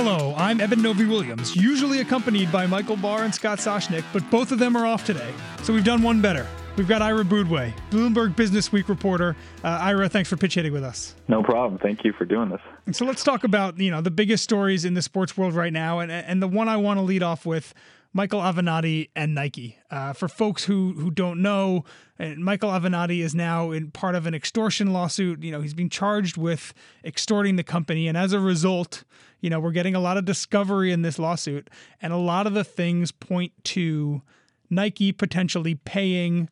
Hello, I'm Eben Novy-Williams, usually accompanied by Michael Barr and Scott Soshnick, but both of them are off today. So we've done one better. We've got Ira Boudway, Bloomberg Businessweek reporter. Uh, Ira, thanks for pitch hitting with us. No problem. Thank you for doing this. And so let's talk about you know the biggest stories in the sports world right now, and and the one I want to lead off with. Michael Avenatti and Nike. Uh, for folks who who don't know, Michael Avenatti is now in part of an extortion lawsuit. You know, he's being charged with extorting the company, and as a result, you know, we're getting a lot of discovery in this lawsuit, and a lot of the things point to Nike potentially paying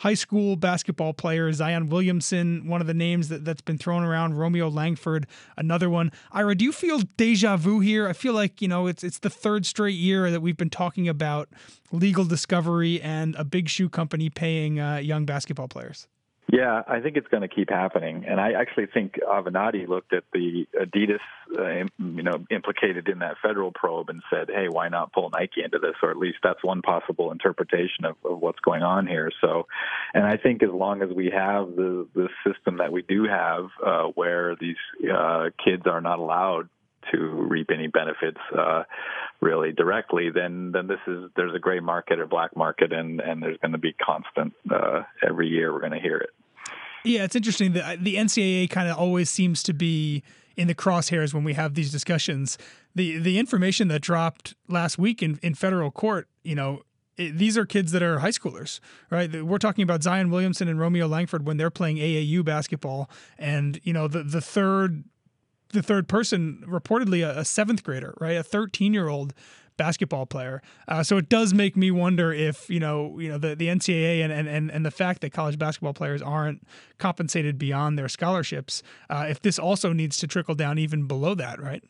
high school basketball player Zion Williamson, one of the names that, that's been thrown around, Romeo Langford, another one. Ira, do you feel deja vu here? I feel like, you know, it's it's the third straight year that we've been talking about legal discovery and a big shoe company paying uh, young basketball players. Yeah, I think it's going to keep happening, and I actually think Avenatti looked at the Adidas, uh, you know, implicated in that federal probe and said, "Hey, why not pull Nike into this?" Or at least that's one possible interpretation of, of what's going on here. So, and I think as long as we have the the system that we do have, uh, where these uh, kids are not allowed to reap any benefits uh, really directly, then then this is there's a gray market or black market, and and there's going to be constant uh, every year we're going to hear it. Yeah, it's interesting that uh, the NCAA kind of always seems to be in the crosshairs when we have these discussions. The the information that dropped last week in, in federal court, you know, it, these are kids that are high schoolers, right? We're talking about Zion Williamson and Romeo Langford when they're playing AAU basketball, and you know the the third the third person reportedly a, seventh grader, right? A 13 year old basketball player. Uh, so it does make me wonder if you know you know the, the NCAA and, and and the fact that college basketball players aren't compensated beyond their scholarships, uh, if this also needs to trickle down even below that, right?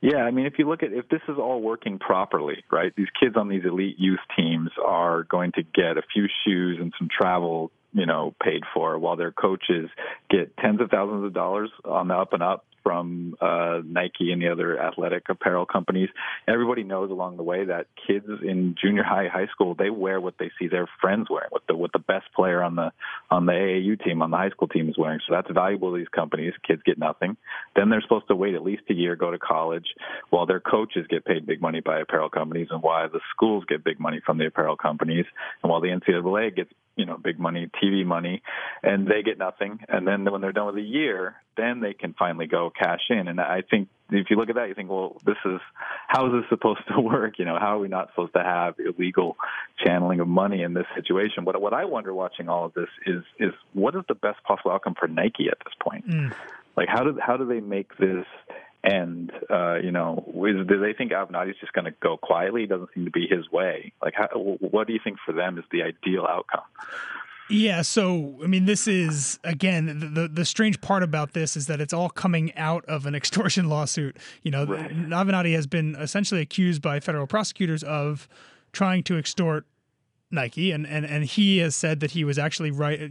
Yeah, I mean, if you look at if this is all working properly, right? These kids on these elite youth teams are going to get a few shoes and some travel you know, paid for, while their coaches get tens of thousands of dollars on the up and up from uh, Nike and the other athletic apparel companies. Everybody knows along the way that kids in junior high, high school, they wear what they see their friends wearing, what the what the best player on the on the AAU team, on the high school team is wearing. So that's valuable to these companies. Kids get nothing. Then they're supposed to wait at least a year, go to college, while their coaches get paid big money by apparel companies, and why the schools get big money from the apparel companies, and while the NCAA gets you know big money TV money, and they get nothing. And then when they're done with a year, then they can finally go cash in. And I think if you look at that, you think, well, this is how is this supposed to work? You know, how are we not supposed to have illegal channeling of money in this situation? What what I wonder watching all of this is is what is the best possible outcome for Nike at this point? Mm. Like how do how do they make this and uh, you know, is, do they think Avenatti's just going to go quietly? It doesn't seem to be his way. Like, how, what do you think for them is the ideal outcome? Yeah, so I mean, this is again the, the, the strange part about this is that it's all coming out of an extortion lawsuit. You know, right. Avenatti has been essentially accused by federal prosecutors of trying to extort Nike, and, and, and he has said that he was actually right,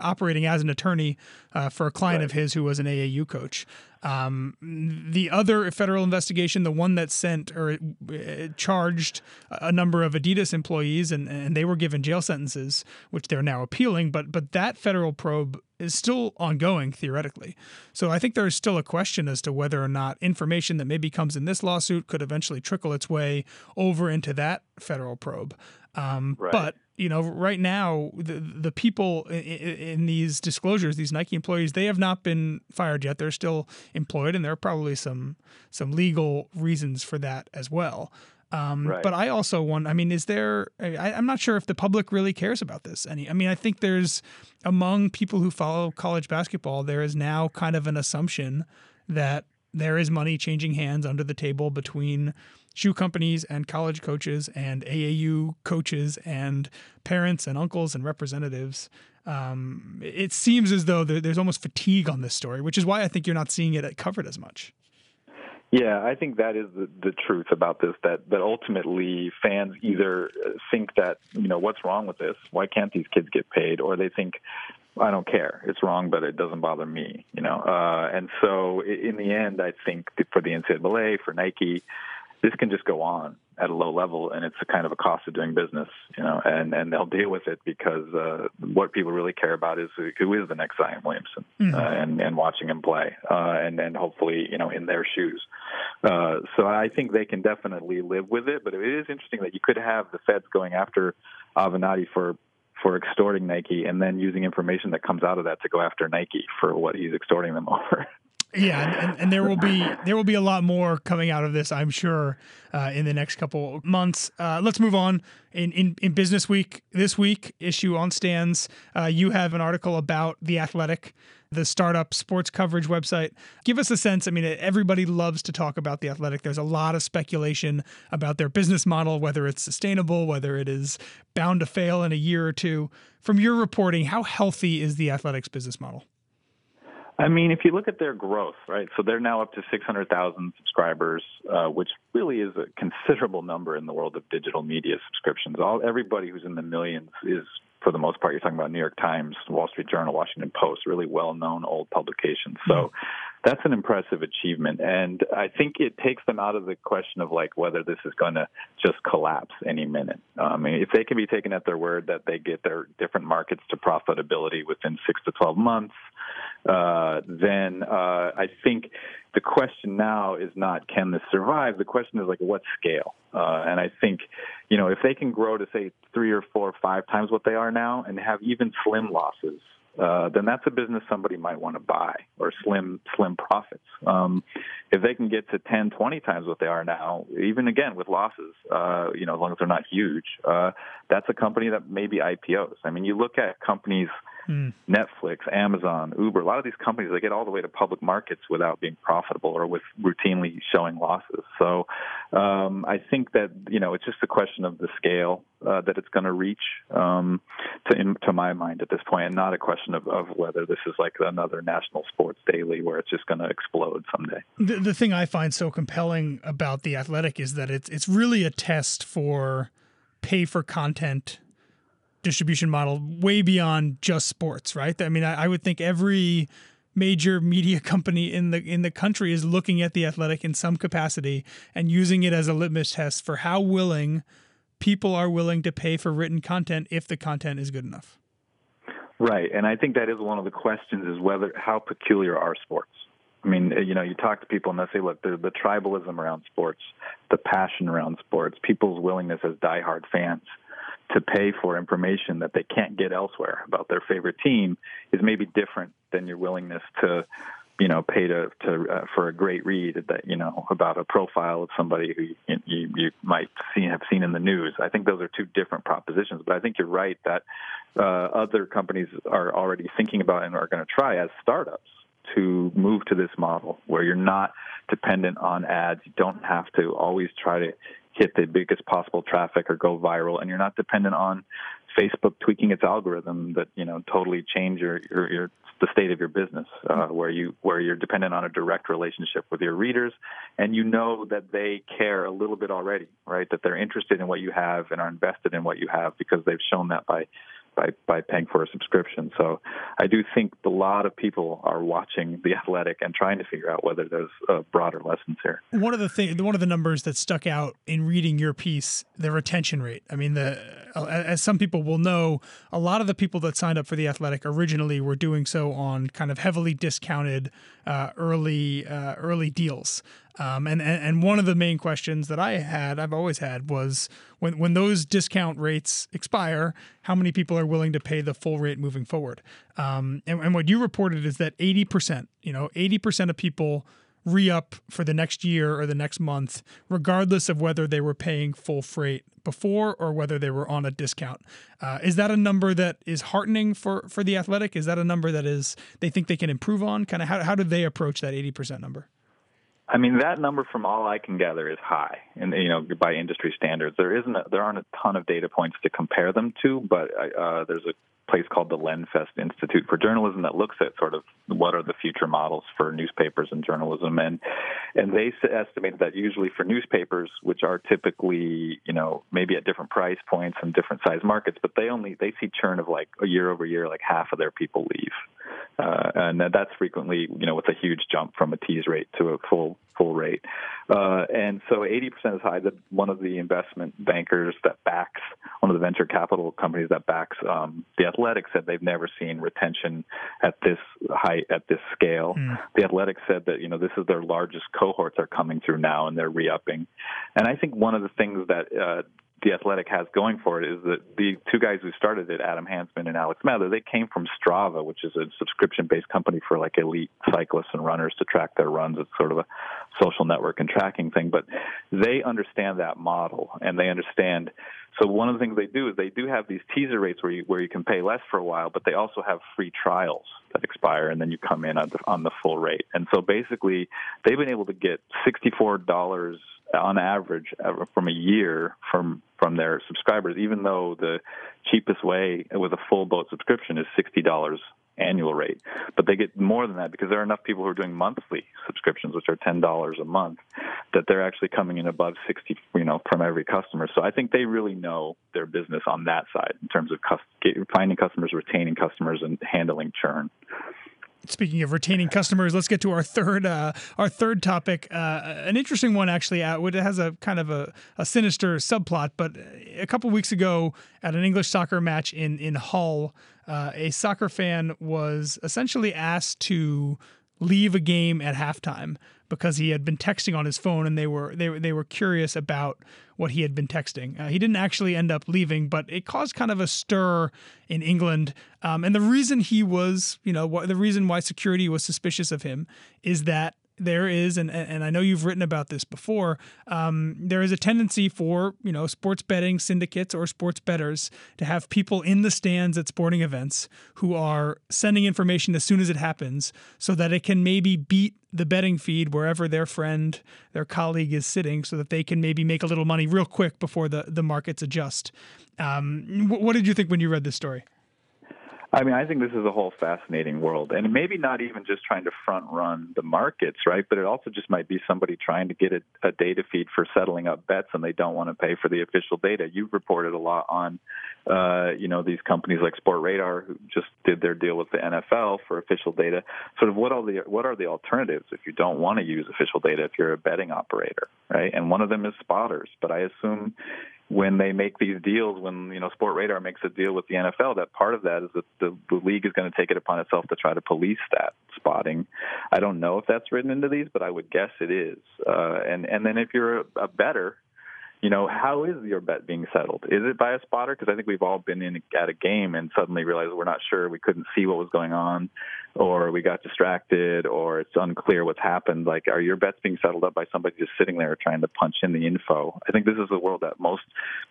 operating as an attorney uh, for a client right. of his who was an AAU coach. Um, the other federal investigation, the one that sent or uh, charged a number of Adidas employees, and, and they were given jail sentences, which they're now appealing. But but that federal probe is still ongoing theoretically. So I think there is still a question as to whether or not information that maybe comes in this lawsuit could eventually trickle its way over into that federal probe. Um, right. But you know, right now the the people in, in, these disclosures, these Nike employees, they have not been fired yet. They're still employed, and there are probably some some legal reasons for that as well. Um, right. But I also want. I mean, is there? I, I'm not sure if the public really cares about this. Any. I mean, I think there's among people who follow college basketball, there is now kind of an assumption that there is money changing hands under the table between shoe companies and college coaches and AAU coaches and parents and uncles and representatives. Um, it seems as though there's almost fatigue on this story, which is why I think you're not seeing it covered as much. Yeah, I think that is the, the truth about this. That that ultimately fans either think that you know what's wrong with this, why can't these kids get paid, or they think I don't care. It's wrong, but it doesn't bother me, you know. Uh, and so, in the end, I think for the NCAA, for Nike, this can just go on at a low level, and it's a kind of a cost of doing business, you know, and and they'll deal with it because uh, what people really care about is who is the next Zion Williamson, mm-hmm. uh, and and watching him play, uh, and and hopefully you know in their shoes. Uh, so I think they can definitely live with it, but it is interesting that you could have the Feds going after Avenatti for for extorting Nike and then using information that comes out of that to go after Nike for what he's extorting them over. Yeah, and, and, there will be there will be a lot more coming out of this, I'm sure, uh, in the next couple months. Uh, let's move on. In, in in Businessweek this week issue on stands, uh, you have an article about the Athletic, the startup sports coverage website. Give us a sense. I mean, everybody loves to talk about the Athletic. There's a lot of speculation about their business model, whether it's sustainable, whether it is bound to fail in a year or two. From your reporting, how healthy is the Athletics business model? I mean, if you look at their growth, right? So they're now up to 600,000 subscribers, uh, which really is a considerable number in the world of digital media subscriptions. All everybody who's in the millions is, for the most part, you're talking about New York Times, Wall Street Journal, Washington Post, really well-known old publications. So mm-hmm. that's an impressive achievement, and I think it takes them out of the question of like whether this is going to just collapse any minute. Um, I mean, if they can be taken at their word that they get their different markets to profitability within six to 12 months uh, then uh, I think the question now is not can this survive. The question is like what scale. Uh, and I think, you know, if they can grow to say three or four or five times what they are now and have even slim losses, uh, then that's a business somebody might want to buy or slim slim profits. Um, if they can get to 10, 20 times what they are now, even again with losses, uh, you know, as long as they're not huge, uh, that's a company that maybe IPOs. I mean, you look at companies – mm. Netflix, Amazon, Uber, a lot of these companies they get all the way to public markets without being profitable or with routinely showing losses. So um, I think that you know it's just a question of the scale uh, that it's going to reach, um, to, in, to my mind at this point, and not a question of, of whether this is like another national sports daily where it's just going to explode someday. The, the thing I find so compelling about the Athletic is that it's it's really a test for pay for content distribution model way beyond just sports, right? I mean, I, I, would think every major media company in the in the country is looking at the athletic in some capacity and using it as a litmus test for how willing people are willing to pay for written content if the content is good enough. Right, and I think that is one of the questions: is whether how peculiar are sports. I mean, uh, you know, you talk to people and they say, look, the, the tribalism around sports, the passion around sports, people's willingness as diehard fans to pay for information that they can't get elsewhere about their favorite team is maybe different than your willingness to you know pay to to uh, for a great read that you know about a profile of somebody who you, you, you might see have seen in the news. I think those are two different propositions, but I think you're right that uh, other companies are already thinking about and are going to try as startups to move to this model where you're not dependent on ads. You don't have to always try to hit the biggest possible traffic or go viral, and you're not dependent on Facebook tweaking its algorithm that you know totally change your your, your the state of your business, uh, where you where you're dependent on a direct relationship with your readers, and you know that they care a little bit already, right? That they're interested in what you have and are invested in what you have because they've shown that by by by paying for a subscription. So I do think a lot of people are watching The Athletic and trying to figure out whether there's broader lessons here. One of the thing, one of the numbers that stuck out in reading your piece, the retention rate. I mean, the as some people will know, a lot of the people that signed up for The Athletic originally were doing so on kind of heavily discounted uh, early uh, early deals. Um, and, and one of the main questions that I had, I've always had, was when when those discount rates expire, how many people are willing to pay the full rate moving forward? Um, and, and what you reported is that eighty percent, you know, eighty percent of people re-up for the next year or the next month, regardless of whether they were paying full freight before or whether they were on a discount. Uh, is that a number that is heartening for for the athletic? Is that a number that is they think they can improve on? Kind of how how do they approach that eighty percent number? I mean, that number, from all I can gather, is high, and you know, by industry standards, there isn't, a, there aren't a ton of data points to compare them to. But uh, there's a place called the Lenfest Institute for Journalism that looks at sort of what are the future models for newspapers and journalism, and and they estimate that usually for newspapers, which are typically you know maybe at different price points and different size markets, but they only they see churn of like a year over year, like half of their people leave. Uh, and that's frequently, you know, with a huge jump from a tease rate to a full full rate. Uh, and so 80% is high. That one of the investment bankers that backs one of the venture capital companies that backs um, the Athletic said they've never seen retention at this height at this scale. Mm. The Athletic said that you know this is their largest cohorts are coming through now and they're re-upping. And I think one of the things that uh, the Athletic has going for it is that the two guys who started it, Adam Hansmann and Alex Mather, they came from Strava, which is a subscription-based company for like elite cyclists and runners to track their runs. It's sort of a social network and tracking thing, but they understand that model and they understand. So one of the things they do is they do have these teaser rates where you where you can pay less for a while, but they also have free trials that expire, and then you come in on the, on the full rate. And so basically, they've been able to get sixty-four dollars on average uh, from a year from from their subscribers, even though the cheapest way with a full boat subscription is sixty dollars annual rate. But they get more than that because there are enough people who are doing monthly subscriptions, which are ten dollars a month, that they're actually coming in above sixty, you know, from every customer. So I think they really know their business on that side in terms of finding customers, retaining customers, and handling churn. Speaking of retaining customers, let's get to our third uh, our third topic. Uh, an interesting one, actually. Uh, it has a kind of a, a sinister subplot. But a couple weeks ago, at an English soccer match in in Hull, uh, a soccer fan was essentially asked to leave a game at halftime because he had been texting on his phone and they were they were they were curious about what he had been texting. Uh, he didn't actually end up leaving, but it caused kind of a stir in England. Um, and the reason he was, you know, wh- the reason why security was suspicious of him is that there is, and and I know you've written about this before. Um, there is a tendency for you know sports betting syndicates or sports bettors to have people in the stands at sporting events who are sending information as soon as it happens, so that it can maybe beat the betting feed wherever their friend, their colleague is sitting, so that they can maybe make a little money real quick before the the markets adjust. Um, what did you think when you read this story? I mean, I think this is a whole fascinating world, and maybe not even just trying to front run the markets, right? But it also just might be somebody trying to get a, a data feed for settling up bets, and they don't want to pay for the official data. You've reported a lot on, uh, you know, these companies like Sportradar who just did their deal with the NFL for official data. Sort of what are the what are the alternatives if you don't want to use official data if you're a betting operator, right? And one of them is spotters, but I assume when they make these deals, when you know Sportradar makes a deal with the NFL, that part of that is that the, the league is going to take it upon itself to try to police that spotting. I don't know if that's written into these, but I would guess it is. Uh, and and then if you're a, a better you know, how is your bet being settled? Is it by a spotter? Because I think we've all been in at a game and suddenly realized we're not sure, we couldn't see what was going on, or we got distracted, or it's unclear what's happened. Like, are your bets being settled up by somebody just sitting there trying to punch in the info? I think this is a world that most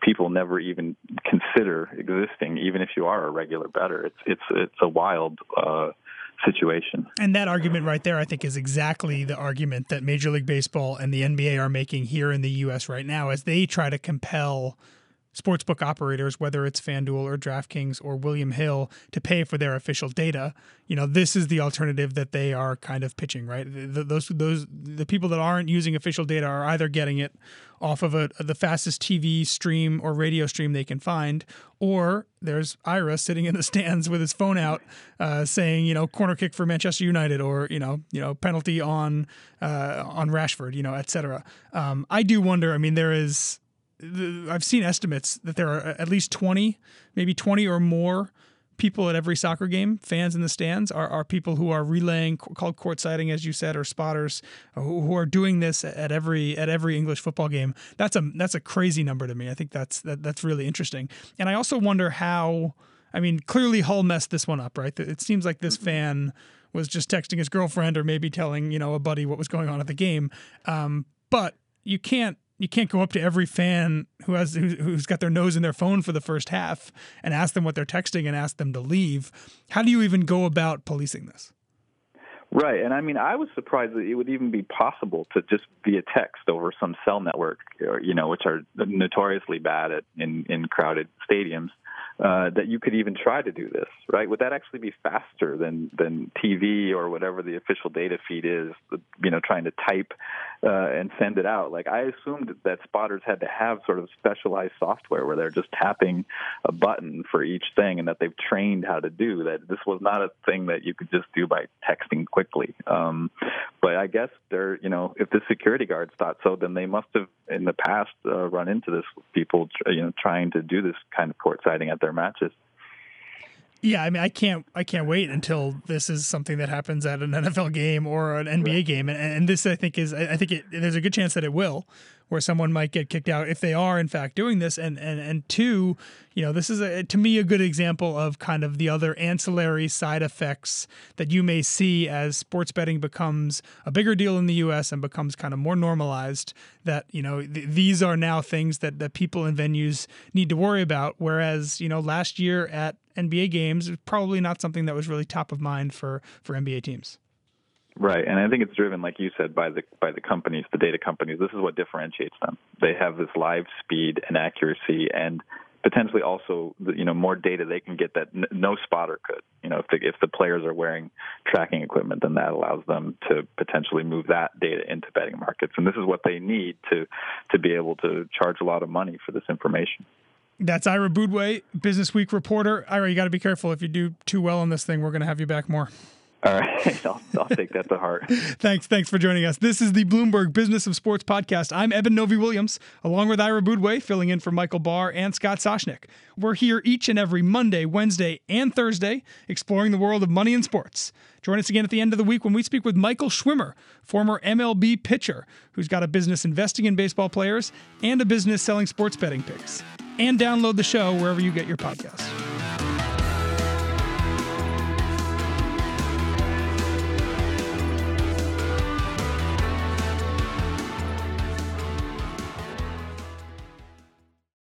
people never even consider existing, even if you are a regular better. It's it's it's a wild. Uh, situation. And that argument right there, I think, is exactly the argument that Major League Baseball and the NBA are making here in the U.S. right now as they try to compel sportsbook operators, whether it's FanDuel or DraftKings or William Hill, to pay for their official data. You know, this is the alternative that they are kind of pitching, right? The, those those the people that aren't using official data are either getting it off of a, the fastest TV stream or radio stream they can find, or there's Ira sitting in the stands with his phone out, uh, saying, you know, corner kick for Manchester United, or you know, you know, penalty on uh, on Rashford, you know, etc. Um, I do wonder. I mean, there is I've seen estimates that there are uh, at least 20, maybe 20 or more people at every soccer game, fans in the stands, are, are people who are relaying, called courtsiding, as you said, or spotters, uh, who, who, are doing this at every at every English football game. That's a that's a crazy number to me. I think that's that, that's really interesting. And I also wonder how. I mean, clearly Hull messed this one up, right? It seems like this mm-hmm. fan was just texting his girlfriend or maybe telling you know a buddy what was going on at the game. Um, but you can't you can't go up to every fan who has who's got their nose in their phone for the first half and ask them what they're texting and ask them to leave. How do you even go about policing this? Right, and I mean, I was surprised that it would even be possible to just via text over some cell network, or, you know, which are notoriously bad at in in crowded stadiums uh, that you could even try to do this, right? Would that actually be faster than than TV or whatever the official data feed is? You know, trying to type uh, and send it out. Like I assumed that spotters had to have sort of specialized software where they're just tapping a button for each thing, and that they've trained how to do that. This was not a thing that you could just do by texting quickly. Um, but I guess they're, you know, if the security guards thought so, then they must have in the past uh, run into this people, you know, trying to do this kind of courtsiding at their matches. Yeah, I mean, I can't, I can't wait until this is something that happens at an NFL game or an NBA right. game, and, and this, I think, is, I think it, there's a good chance that it will, where someone might get kicked out if they are in fact doing this, and and and two, you know, this is a, to me a good example of kind of the other ancillary side effects that you may see as sports betting becomes a bigger deal in the U.S. and becomes kind of more normalized. That you know, th- these are now things that that people in venues need to worry about, whereas you know, last year at NBA games, probably not something that was really top of mind for for NBA teams. Right, and I think it's driven, like you said, by the by the companies, the data companies. This is what differentiates them. They have this live speed and accuracy, and potentially also, you know, more data they can get that no spotter could. You know, if the if the players are wearing tracking equipment, then that allows them to potentially move that data into betting markets, and this is what they need to to be able to charge a lot of money for this information. That's Ira Boudway, Businessweek reporter. Ira, you got to be careful. If you do too well on this thing, we're going to have you back more. All right, I'll, I'll, take that to heart. thanks, thanks for joining us. This is the Bloomberg Business of Sports podcast. I'm Eben Novy-Williams, along with Ira Boudway, filling in for Michael Barr and Scott Soshnick. We're here each and every Monday, Wednesday, and Thursday, exploring the world of money and sports. Join us again at the end of the week when we speak with Michael Schwimer, former MLB pitcher, who's got a business investing in baseball players and a business selling sports betting picks and download the show wherever you get your podcasts.